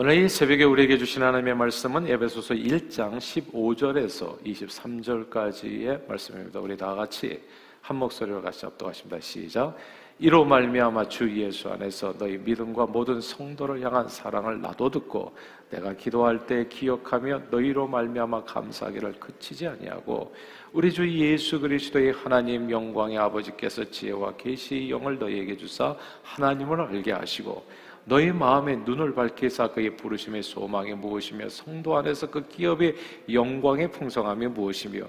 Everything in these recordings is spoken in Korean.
오늘 이 새벽에 우리에게 주신 하나님의 말씀은 에베소서 1장 15절에서 23절까지의 말씀입니다. 우리 다 같이 한 목소리로 같이 합독하십니다. 시작. 이로 말미암아 주 예수 안에서 너희 믿음과 모든 성도를 향한 사랑을 나도 듣고 내가 기도할 때 기억하며 너희로 말미암아 감사하기를 그치지 아니하고 우리 주 예수 그리스도의 하나님 영광의 아버지께서 지혜와 계시의 영을 너희에게 주사 하나님을 알게 하시고 너희 마음의 눈을 밝히사 그의 부르심의 소망이 무엇이며 성도 안에서 그 기업의 영광의 풍성함이 무엇이며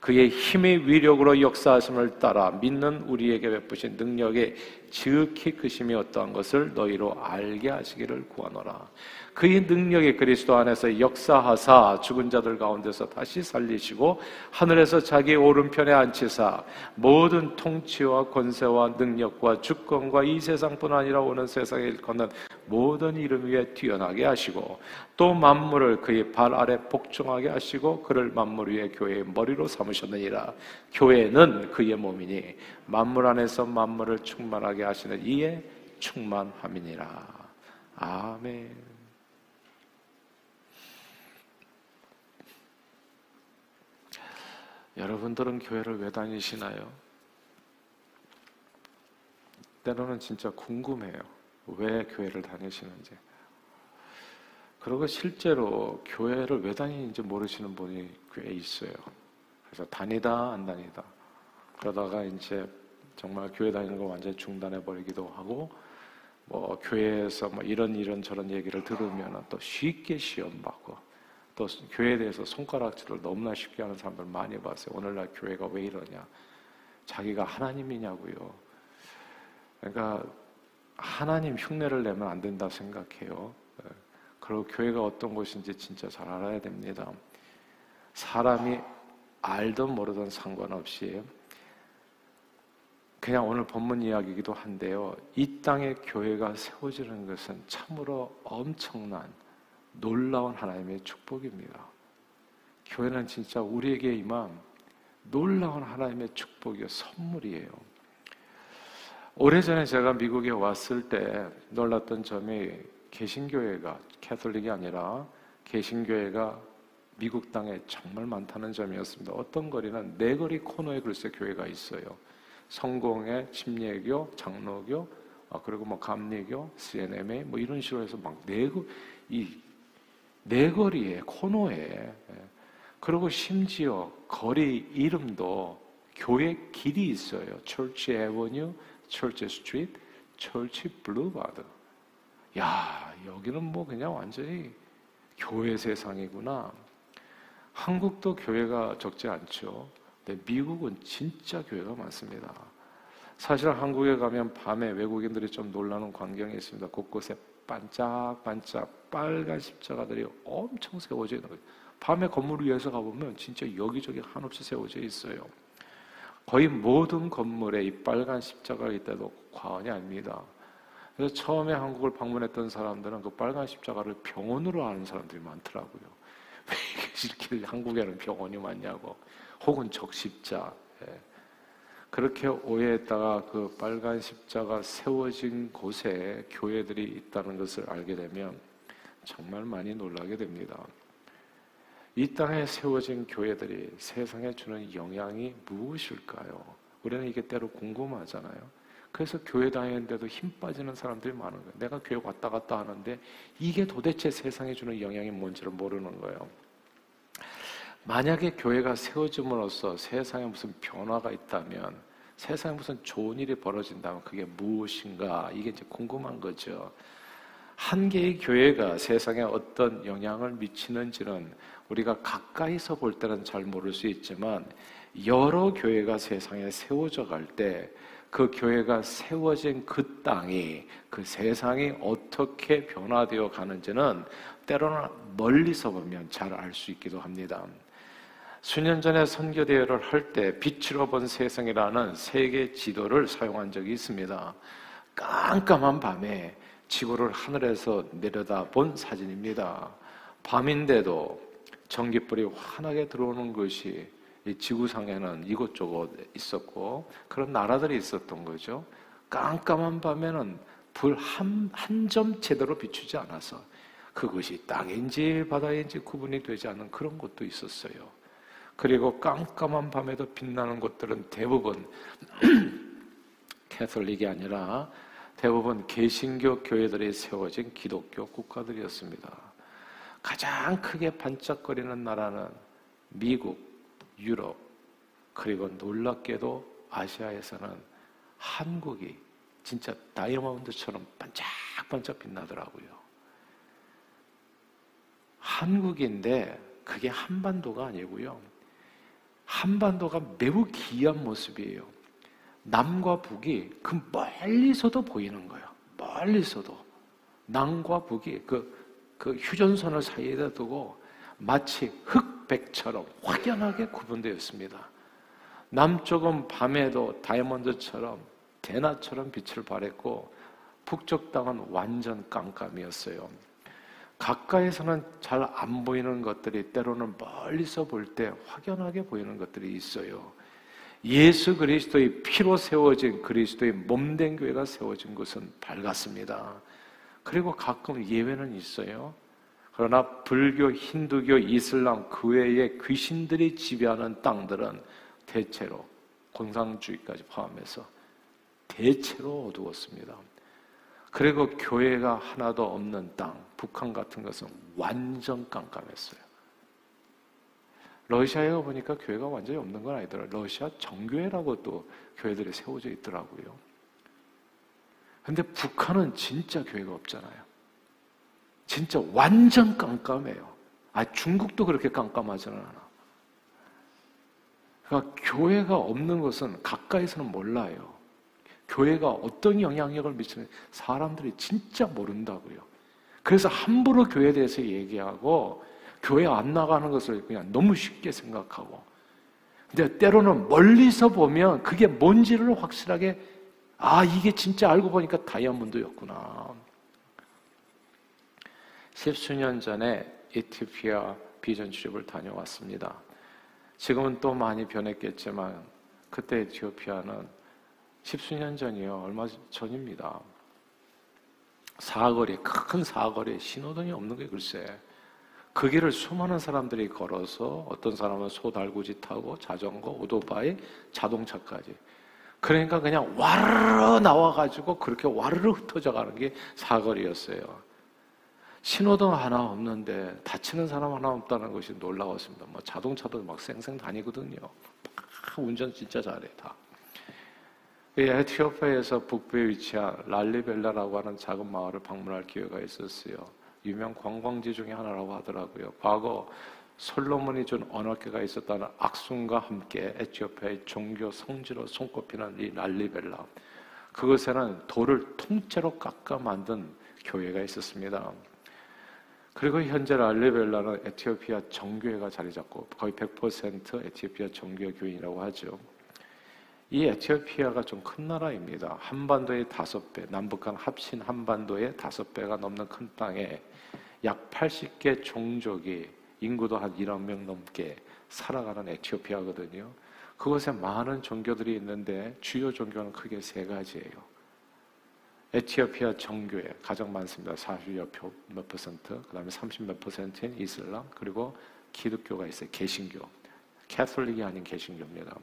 그의 힘의 위력으로 역사하심을 따라 믿는 우리에게 베푸신 능력의 지극히 크심이 어떠한 것을 너희로 알게 하시기를 구하노라. 그의 능력의 그리스도 안에서 역사하사 죽은 자들 가운데서 다시 살리시고 하늘에서 자기 오른편에 앉히사 모든 통치와 권세와 능력과 주권과 이 세상뿐 아니라 오는 세상에 일컫는 모든 이름 위에 뛰어나게 하시고 또 만물을 그의 발 아래 복종하게 하시고 그를 만물 위에 교회의 머리로 삼으셨느니라 교회는 그의 몸이니 만물 안에서 만물을 충만하게 하시는 이에 충만함이니라 아멘. 여러분들은 교회를 왜 다니시나요? 때로는 진짜 궁금해요. 왜 교회를 다니시는지. 그리고 실제로 교회를 왜 다니는지 모르시는 분이 꽤 있어요. 그래서 다니다, 안 다니다. 그러다가 이제 정말 교회 다니는 거 완전히 중단해 버리기도 하고, 뭐 교회에서 뭐 이런 이런 저런 얘기를 들으면 또 쉽게 시험 받고, 또 교회에 대해서 손가락질을 너무나 쉽게 하는 사람들 많이 봤어요. 오늘날 교회가 왜 이러냐? 자기가 하나님이냐고요. 그러니까 하나님 흉내를 내면 안 된다 생각해요. 예. 그리고 교회가 어떤 곳인지 진짜 잘 알아야 됩니다. 사람이 알든 모르든 상관없이 그냥 오늘 본문 이야기이기도 한데요. 이 땅에 교회가 세워지는 것은 참으로 엄청난 놀라운 하나님의 축복입니다. 교회는 진짜 우리에게 임한 놀라운 하나님의 축복이요, 선물이에요. 오래전에 제가 미국에 왔을 때 놀랐던 점이 개신교회가, 캐톨릭이 아니라 개신교회가 미국 땅에 정말 많다는 점이었습니다. 어떤 거리는 네 거리 코너에 글쎄 교회가 있어요. 성공회, 침례교, 장로교, 아, 그리고 뭐 감리교, C&MA 뭐 이런 식으로 해서 막네이 네거리에 코너에 예. 그리고 심지어 거리 이름도 교회 길이 있어요. Church Avenue, Church Street, Church Boulevard. 야, 여기는 뭐 그냥 완전히 교회 세상이구나. 한국도 교회가 적지 않죠. 근데 미국은 진짜 교회가 많습니다. 사실 한국에 가면 밤에 외국인들이 좀 놀라는 광경이 있습니다. 곳곳에 반짝반짝 빨간 십자가들이 엄청 세워져 있는 거예요. 밤에 건물 위에서 가보면 진짜 여기저기 한없이 세워져 있어요. 거의 모든 건물에 이 빨간 십자가가 있다도 과언이 아닙니다. 그래서 처음에 한국을 방문했던 사람들은 그 빨간 십자가를 병원으로 아는 사람들이 많더라고요. 왜 이렇게 한국에는 병원이 많냐고. 혹은 적십자. 예. 그렇게 오해했다가 그 빨간 십자가 세워진 곳에 교회들이 있다는 것을 알게 되면 정말 많이 놀라게 됩니다. 이 땅에 세워진 교회들이 세상에 주는 영향이 무엇일까요? 우리는 이게 때로 궁금하잖아요. 그래서 교회 다니는데도 힘 빠지는 사람들이 많은 거예요. 내가 교회 왔다 갔다 하는데 이게 도대체 세상에 주는 영향이 뭔지를 모르는 거예요. 만약에 교회가 세워짐으로써 세상에 무슨 변화가 있다면 세상에 무슨 좋은 일이 벌어진다면 그게 무엇인가 이게 이제 궁금한 거죠. 한 개의 교회가 세상에 어떤 영향을 미치는지는 우리가 가까이서 볼 때는 잘 모를 수 있지만 여러 교회가 세상에 세워져 갈 때 그 교회가 세워진 그 땅이 그 세상이 어떻게 변화되어 가는지는 때로는 멀리서 보면 잘 알 수 있기도 합니다. 수년 전에 선교 대회를 할 때 빛으로 본 세상이라는 세계 지도를 사용한 적이 있습니다. 깜깜한 밤에 지구를 하늘에서 내려다 본 사진입니다. 밤인데도 전기불이 환하게 들어오는 것이 지구상에는 이곳저곳 있었고 그런 나라들이 있었던 거죠. 깜깜한 밤에는 불 한 한 점 제대로 비추지 않아서 그것이 땅인지 바다인지 구분이 되지 않는 그런 곳도 있었어요. 그리고 깜깜한 밤에도 빛나는 곳들은 대부분 캐톨릭이 아니라 대부분 개신교 교회들이 세워진 기독교 국가들이었습니다. 가장 크게 반짝거리는 나라는 미국, 유럽, 그리고 놀랍게도 아시아에서는 한국이 진짜 다이아몬드처럼 반짝반짝 빛나더라고요. 한국인데 그게 한반도가 아니고요. 한반도가 매우 기이한 모습이에요. 남과 북이 그 멀리서도 보이는 거예요. 멀리서도. 남과 북이 그, 그 휴전선을 사이에다 두고 마치 흑백처럼 확연하게 구분되어 있습니다. 남쪽은 밤에도 다이아몬드처럼 대낮처럼 빛을 발했고 북쪽 땅은 완전 깜깜이었어요. 가까이서는 잘 안 보이는 것들이 때로는 멀리서 볼 때 확연하게 보이는 것들이 있어요. 예수 그리스도의 피로 세워진 그리스도의 몸된 교회가 세워진 것은 밝았습니다. 그리고 가끔 예외는 있어요. 그러나 불교, 힌두교, 이슬람 그 외에 귀신들이 지배하는 땅들은 대체로 공산주의까지 포함해서 대체로 어두웠습니다. 그리고 교회가 하나도 없는 땅, 북한 같은 것은 완전 깜깜했어요. 러시아에 보니까 교회가 완전히 없는 건 아니더라고요. 러시아 정교회라고 또 교회들이 세워져 있더라고요. 근데 북한은 진짜 교회가 없잖아요. 진짜 완전 깜깜해요. 아, 중국도 그렇게 깜깜하지는 않아. 그러니까 교회가 없는 것은 가까이서는 몰라요. 교회가 어떤 영향력을 미치는 사람들이 진짜 모른다고요. 그래서 함부로 교회에 대해서 얘기하고 교회 안 나가는 것을 그냥 너무 쉽게 생각하고 근데 때로는 멀리서 보면 그게 뭔지를 확실하게 아 이게 진짜 알고 보니까 다이아몬드였구나. 십수년 전에 에티오피아 비전 출입을 다녀왔습니다. 지금은 또 많이 변했겠지만 그때 에티오피아는 십수년 전이요 얼마 전입니다. 사거리 큰 사거리에 신호등이 없는 게 글쎄 그 길을 수많은 사람들이 걸어서 어떤 사람은 소 달구지 타고 자전거, 오토바이, 자동차까지 그러니까 그냥 와르르 나와가지고 그렇게 와르르 흩어져 가는 게 사거리였어요. 신호등 하나 없는데 다치는 사람 하나 없다는 것이 놀라웠습니다. 뭐 자동차도 막 쌩쌩 다니거든요. 운전 진짜 잘해 다. 에티오피아에서 북부에 위치한 랄리벨라라고 하는 작은 마을을 방문할 기회가 있었어요. 유명 관광지 중에 하나라고 하더라고요. 과거 솔로몬이 준 언어계가 있었다는 악순과 함께 에티오피아의 종교 성지로 손꼽히는 이 랄리벨라. 그것에는 돌을 통째로 깎아 만든 교회가 있었습니다. 그리고 현재 알레벨라는 에티오피아 정교회가 자리 잡고 거의 100% 에티오피아 정교회 교인이라고 하죠. 이 에티오피아가 좀 큰 나라입니다. 한반도의 다섯 배, 남북한 합친 한반도의 다섯 배가 넘는 큰 땅에 약 80개 종족이 인구도 한 1억 명 넘게 살아가는 에티오피아거든요. 그곳에 많은 종교들이 있는데 주요 종교는 크게 세 가지예요. 에티오피아 정교회 가장 많습니다. 40여 몇 퍼센트, 그 다음에 30몇 퍼센트인 이슬람, 그리고 기독교가 있어요. 개신교. 캐톨릭이 아닌 개신교입니다.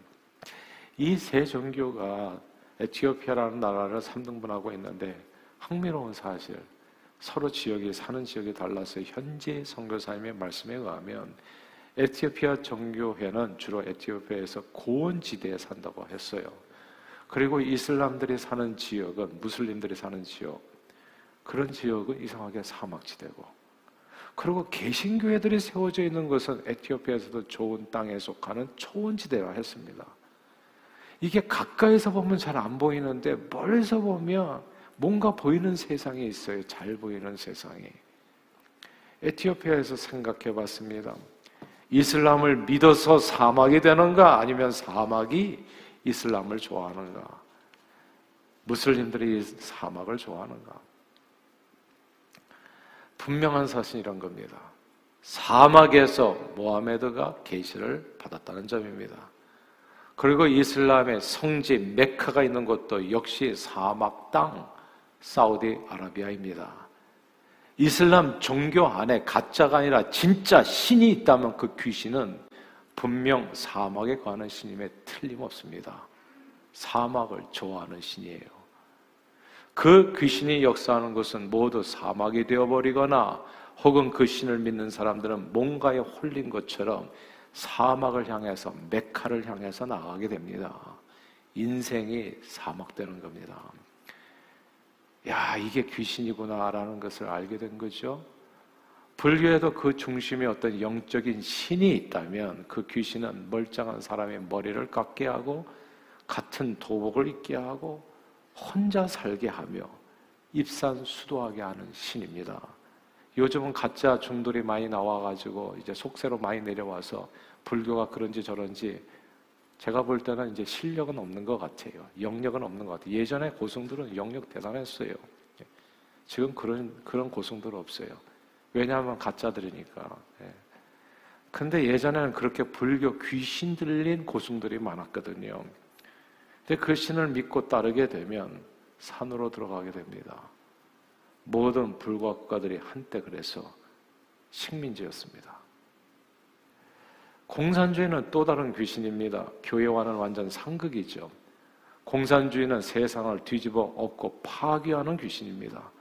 이 세 종교가 에티오피아라는 나라를 3등분하고 있는데 흥미로운 사실, 서로 지역이 사는 지역이 달라서 현재 선교사님의 말씀에 의하면 에티오피아 정교회는 주로 에티오피아에서 고원 지대에 산다고 했어요. 그리고 이슬람들이 사는 지역은 무슬림들이 사는 지역 그런 지역은 이상하게 사막지대고 그리고 개신교회들이 세워져 있는 것은 에티오피아에서도 좋은 땅에 속하는 초원지대라 했습니다. 이게 가까이서 보면 잘 안 보이는데 멀리서 보면 뭔가 보이는 세상이 있어요. 잘 보이는 세상이. 에티오피아에서 생각해 봤습니다. 이슬람을 믿어서 사막이 되는가 아니면 사막이 이슬람을 좋아하는가? 무슬림들이 사막을 좋아하는가? 분명한 사실이 이런 겁니다. 사막에서 모하메드가 계시를 받았다는 점입니다. 그리고 이슬람의 성지 메카가 있는 곳도 역시 사막 땅 사우디 아라비아입니다. 이슬람 종교 안에 가짜가 아니라 진짜 신이 있다면 그 귀신은 분명 사막에 관한 신임에 틀림없습니다. 사막을 좋아하는 신이에요. 그 귀신이 역사하는 것은 모두 사막이 되어버리거나 혹은 그 신을 믿는 사람들은 뭔가에 홀린 것처럼 사막을 향해서 메카를 향해서 나가게 됩니다. 인생이 사막되는 겁니다. 야, 이게 귀신이구나라는 것을 알게 된 거죠. 불교에도 그 중심에 어떤 영적인 신이 있다면 그 귀신은 멀쩡한 사람의 머리를 깎게 하고 같은 도복을 입게 하고 혼자 살게 하며 입산 수도하게 하는 신입니다. 요즘은 가짜 중돌이 많이 나와가지고 이제 속세로 많이 내려와서 불교가 그런지 저런지 제가 볼 때는 이제 실력은 없는 것 같아요. 영역은 없는 것 같아요. 예전에 고승들은 영역 대단했어요. 지금 그런 그런 고승들 없어요. 왜냐하면 가짜들이니까. 예. 근데 예전에는 그렇게 불교 귀신 들린 고승들이 많았거든요. 근데 그 신을 믿고 따르게 되면 산으로 들어가게 됩니다. 모든 불과 국가들이 한때 그래서 식민지였습니다. 공산주의는 또 다른 귀신입니다. 교회와는 완전 상극이죠. 공산주의는 세상을 뒤집어 엎고 파괴하는 귀신입니다.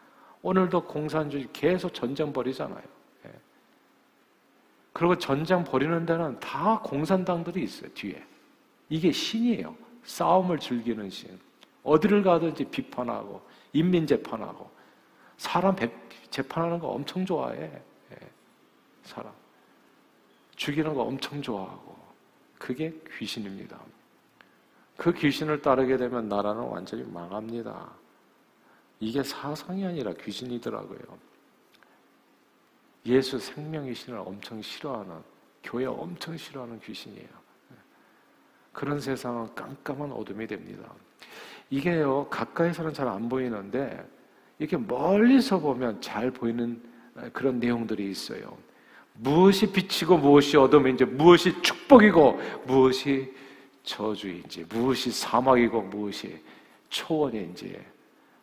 오늘도 공산주의 계속 전쟁 벌이잖아요. 예. 그리고 전쟁 벌이는 데는 다 공산당들이 있어요, 뒤에. 이게 신이에요. 싸움을 즐기는 신. 어디를 가든지 비판하고, 인민재판하고, 사람 재판하는 거 엄청 좋아해. 예. 사람. 죽이는 거 엄청 좋아하고. 그게 귀신입니다. 그 귀신을 따르게 되면 나라는 완전히 망합니다. 이게 사상이 아니라 귀신이더라고요. 예수 생명의 신을 엄청 싫어하는, 교회 엄청 싫어하는 귀신이에요. 예. 그런 세상은 깜깜한 어둠이 됩니다. 이게요, 가까이서는 잘 안 보이는데, 이렇게 멀리서 보면 잘 보이는 그런 내용들이 있어요. 무엇이 빛이고 무엇이 어둠인지, 무엇이 축복이고 무엇이 저주인지, 무엇이 사막이고 무엇이 초원인지,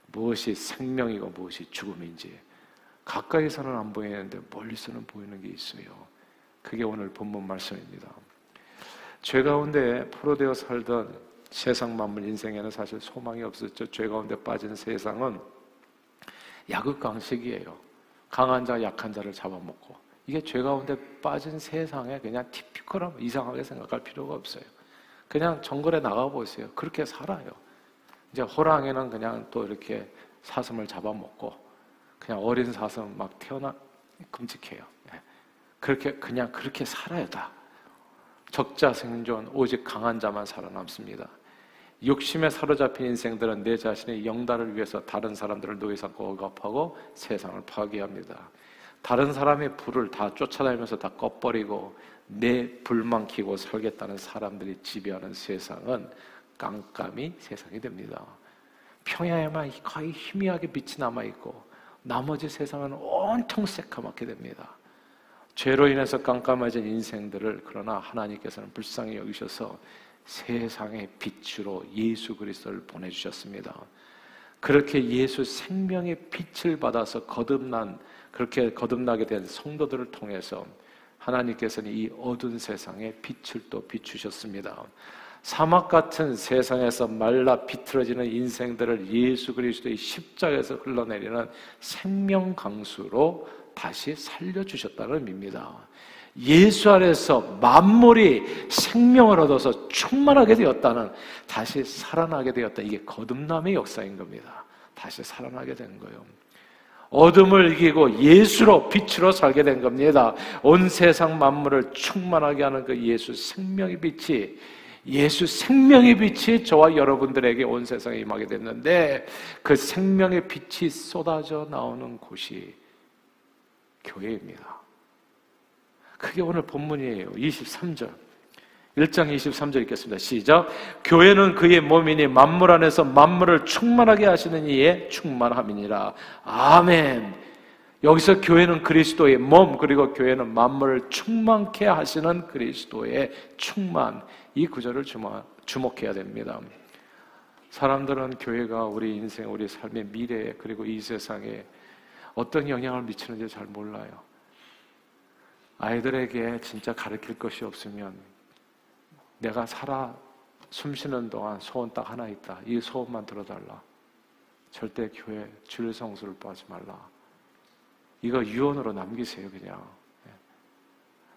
무엇이 생명이고 무엇이 죽음인지 가까이서는 안 보이는데 멀리서는 보이는 게 있어요. 그게 오늘 본문 말씀입니다. 죄 가운데 포로되어 살던 세상 만물 인생에는 사실 소망이 없었죠. 죄 가운데 빠진 세상은 야극 강식이에요. 강한 자, 약한 자를 잡아먹고. 이게 죄 가운데 빠진 세상에 그냥 티피컬한 이상하게 생각할 필요가 없어요. 그냥 정글에 나가보세요. 그렇게 살아요. 이제 호랑이는 그냥 또 이렇게 사슴을 잡아먹고 그냥 어린 사슴 막 태어나 끔찍해요. 예. 그렇게 그냥 그렇게 살아야 다. 적자 생존 오직 강한 자만 살아남습니다. 욕심에 사로잡힌 인생들은 내 자신의 영달을 위해서 다른 사람들을 노예 삼고 억압하고 세상을 파괴합니다. 다른 사람의 불을 다 쫓아다니면서 다 꺼버리고 내 불만 키고 살겠다는 사람들이 지배하는 세상은 깜깜이 세상이 됩니다. 평야에만 거의 희미하게 빛이 남아 있고 나머지 세상은 온통 새카맣게 됩니다. 죄로 인해서 깜깜해진 인생들을 그러나 하나님께서는 불쌍히 여기셔서 세상의 빛으로 예수 그리스도를 보내주셨습니다. 그렇게 예수 생명의 빛을 받아서 거듭난 그렇게 거듭나게 된 성도들을 통해서 하나님께서는 이 어두운 세상에 빛을 또 비추셨습니다. 사막 같은 세상에서 말라 비틀어지는 인생들을 예수 그리스도의 십자가에서 흘러내리는 생명 강수로 다시 살려주셨다는 의미입니다. 예수 안에서 만물이 생명을 얻어서 충만하게 되었다는 다시 살아나게 되었다. 이게 거듭남의 역사인 겁니다. 다시 살아나게 된 거예요. 어둠을 이기고 예수로 빛으로 살게 된 겁니다. 온 세상 만물을 충만하게 하는 그 예수 생명의 빛이 예수 생명의 빛이 저와 여러분들에게 온 세상에 임하게 됐는데 그 생명의 빛이 쏟아져 나오는 곳이 교회입니다. 그게 오늘 본문이에요. 23절. 1장 23절 읽겠습니다. 시작. 교회는 그의 몸이니 만물 안에서 만물을 충만하게 하시는 이의 충만함이니라. 아멘. 여기서 교회는 그리스도의 몸, 그리고 교회는 만물을 충만케 하시는 그리스도의 충만. 이 구절을 주목, 해야 됩니다. 사람들은 교회가 우리 인생, 우리 삶의 미래, 그리고 이 세상에 어떤 영향을 미치는지 잘 몰라요. 아이들에게 진짜 가르칠 것이 없으면 내가 살아 숨 쉬는 동안 소원 딱 하나 있다. 이 소원만 들어달라. 절대 교회 주일 성수를 빠지 말라. 이거 유언으로 남기세요, 그냥. 예.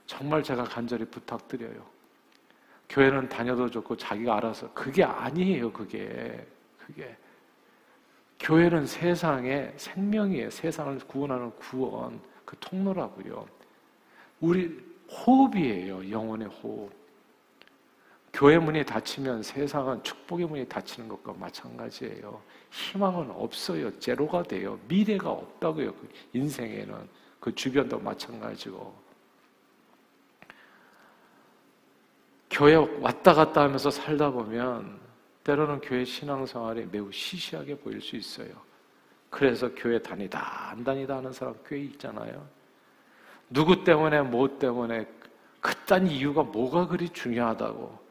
정말 제가 간절히 부탁드려요. 교회는 다녀도 좋고 자기가 알아서 그게 아니에요, 그게. 그게. 교회는 세상의 생명이에요. 세상을 구원하는 구원, 그 통로라고요. 우리 호흡이에요. 영혼의 호흡. 교회 문이 닫히면 세상은 축복의 문이 닫히는 것과 마찬가지예요. 희망은 없어요. 제로가 돼요. 미래가 없다고요. 그 인생에는. 그 주변도 마찬가지고. 교회 왔다 갔다 하면서 살다 보면 때로는 교회 신앙생활이 매우 시시하게 보일 수 있어요. 그래서 교회 다니다 안 다니다 하는 사람 꽤 있잖아요. 누구 때문에 뭐 때문에 그딴 이유가 뭐가 그리 중요하다고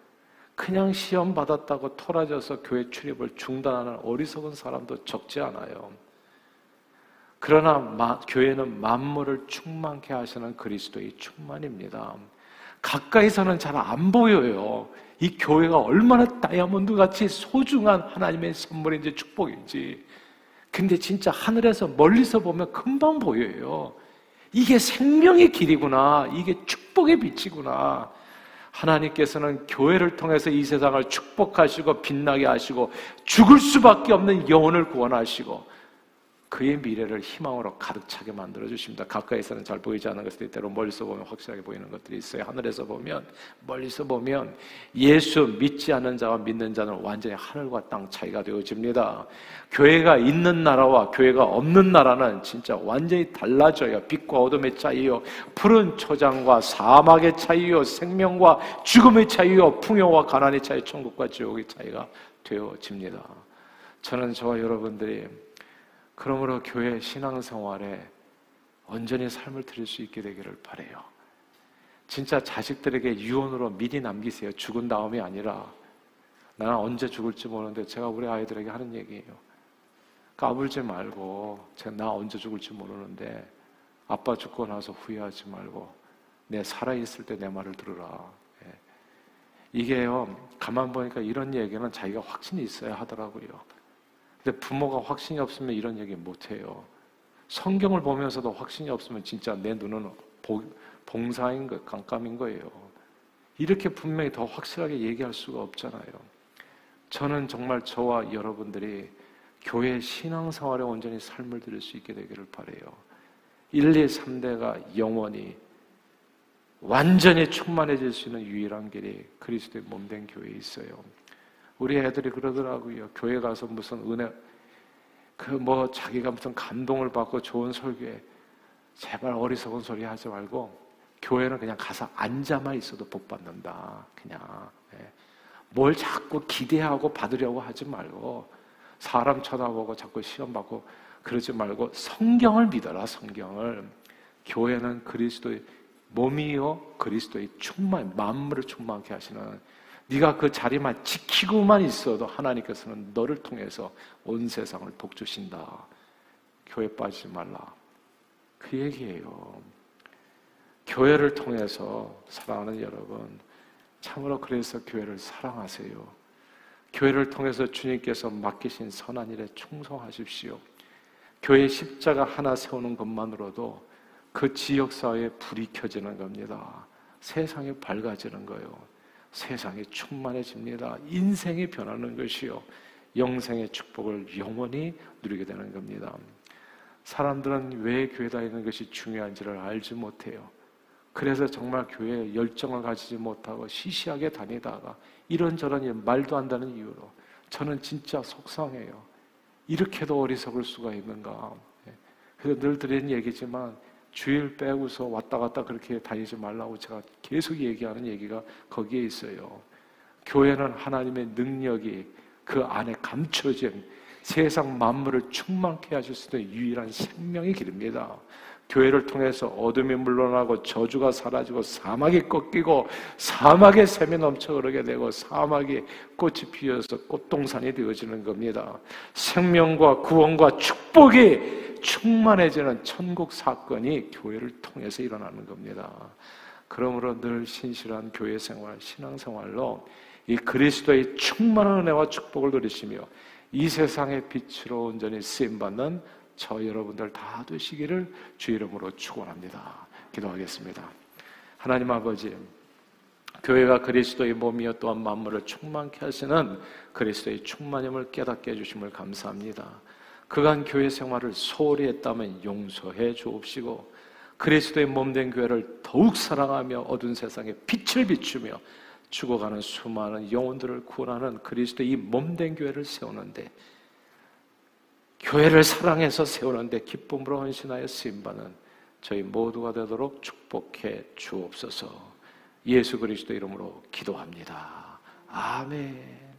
그냥 시험 받았다고 토라져서 교회 출입을 중단하는 어리석은 사람도 적지 않아요. 그러나 마, 교회는 만물을 충만케 하시는 그리스도의 충만입니다. 가까이서는 잘 안 보여요. 이 교회가 얼마나 다이아몬드 같이 소중한 하나님의 선물인지 축복인지. 근데 진짜 하늘에서 멀리서 보면 금방 보여요. 이게 생명의 길이구나. 이게 축복의 빛이구나. 하나님께서는 교회를 통해서 이 세상을 축복하시고 빛나게 하시고 죽을 수밖에 없는 영혼을 구원하시고 그의 미래를 희망으로 가득 차게 만들어 주십니다. 가까이서는 잘 보이지 않는 것들이 때로 멀리서 보면 확실하게 보이는 것들이 있어요. 하늘에서 보면 멀리서 보면 예수 믿지 않는 자와 믿는 자는 완전히 하늘과 땅 차이가 되어집니다. 교회가 있는 나라와 교회가 없는 나라는 진짜 완전히 달라져요. 빛과 어둠의 차이요, 푸른 초장과 사막의 차이요, 생명과 죽음의 차이요, 풍요와 가난의 차이, 천국과 지옥의 차이가 되어집니다. 저는 저와 여러분들이 그러므로 교회 신앙생활에 온전히 삶을 드릴 수 있게 되기를 바래요. 진짜 자식들에게 유언으로 미리 남기세요. 죽은 다음이 아니라 나는 언제 죽을지 모르는데 제가 우리 아이들에게 하는 얘기예요. 까불지 말고 제가 나 언제 죽을지 모르는데 아빠 죽고 나서 후회하지 말고 내 살아있을 때 내 말을 들으라. 예. 이게요, 가만 보니까 이런 얘기는 자기가 확신이 있어야 하더라고요. 근데 부모가 확신이 없으면 이런 얘기 못 해요. 성경을 보면서도 확신이 없으면 진짜 내 눈은 봉사인 거, 깜깜인 거예요. 이렇게 분명히 더 확실하게 얘기할 수가 없잖아요. 저는 정말 저와 여러분들이 교회 신앙생활에 온전히 삶을 들일 수 있게 되기를 바래요. 1, 2, 3대가 영원히 완전히 충만해질 수 있는 유일한 길이 그리스도의 몸된 교회에 있어요. 우리 애들이 그러더라고요. 교회 가서 무슨 은혜, 그 뭐 자기가 무슨 감동을 받고 좋은 설교에 제발 어리석은 소리 하지 말고 교회는 그냥 가서 앉아만 있어도 복 받는다. 그냥. 예. 뭘 자꾸 기대하고 받으려고 하지 말고 사람 쳐다보고 자꾸 시험 받고 그러지 말고 성경을 믿어라 성경을 교회는 그리스도의 몸이요 그리스도의 충만 만물을 충만케 하시는 네가 그 자리만 지키고만 있어도 하나님께서는 너를 통해서 온 세상을 복주신다. 교회 빠지지 말라. 그 얘기예요. 교회를 통해서 사랑하는 여러분, 참으로 그래서 교회를 사랑하세요. 교회를 통해서 주님께서 맡기신 선한 일에 충성하십시오. 교회 십자가 하나 세우는 것만으로도 그 지역 사회에 불이 켜지는 겁니다. 세상이 밝아지는 거예요. 세상이 충만해집니다. 인생이 변하는 것이요. 영생의 축복을 영원히 누리게 되는 겁니다. 사람들은 왜 교회 다니는 것이 중요한지를 알지 못해요. 그래서 정말 교회에 열정을 가지지 못하고 시시하게 다니다가 이런저런 말도 안 되는 이유로 저는 진짜 속상해요. 이렇게도 어리석을 수가 있는가. 예. 그래서 늘 드리는 얘기지만 주일 빼고서 왔다 갔다 그렇게 다니지 말라고 제가 계속 얘기하는 얘기가 거기에 있어요. 교회는 하나님의 능력이 그 안에 감춰진 세상 만물을 충만케 하실 수 있는 유일한 생명의 길입니다. 교회를 통해서 어둠이 물러나고 저주가 사라지고 사막이 꺾이고 사막에 샘이 넘쳐 흐르게 되고 사막이 꽃이 피어서 꽃동산이 되어지는 겁니다. 생명과 구원과 축복이 충만해지는 천국 사건이 교회를 통해서 일어나는 겁니다. 그러므로 늘 신실한 교회 생활, 신앙 생활로 이 그리스도의 충만한 은혜와 축복을 누리시며 이 세상의 빛으로 온전히 쓰임 받는 저 여러분들 다 되시기를 주 이름으로 축원합니다. 기도하겠습니다. 하나님 아버지, 교회가 그리스도의 몸이여 또한 만물을 충만케 하시는 그리스도의 충만함을 깨닫게 해 주심을 감사합니다. 그간 교회 생활을 소홀히 했다면 용서해 주옵시고 그리스도의 몸된 교회를 더욱 사랑하며 어두운 세상에 빛을 비추며 죽어가는 수많은 영혼들을 구원하는 그리스도의 이 몸된 교회를 세우는데 교회를 사랑해서 세우는데 기쁨으로 헌신하여 쓰임받는 저희 모두가 되도록 축복해 주옵소서 예수 그리스도 이름으로 기도합니다. 아멘.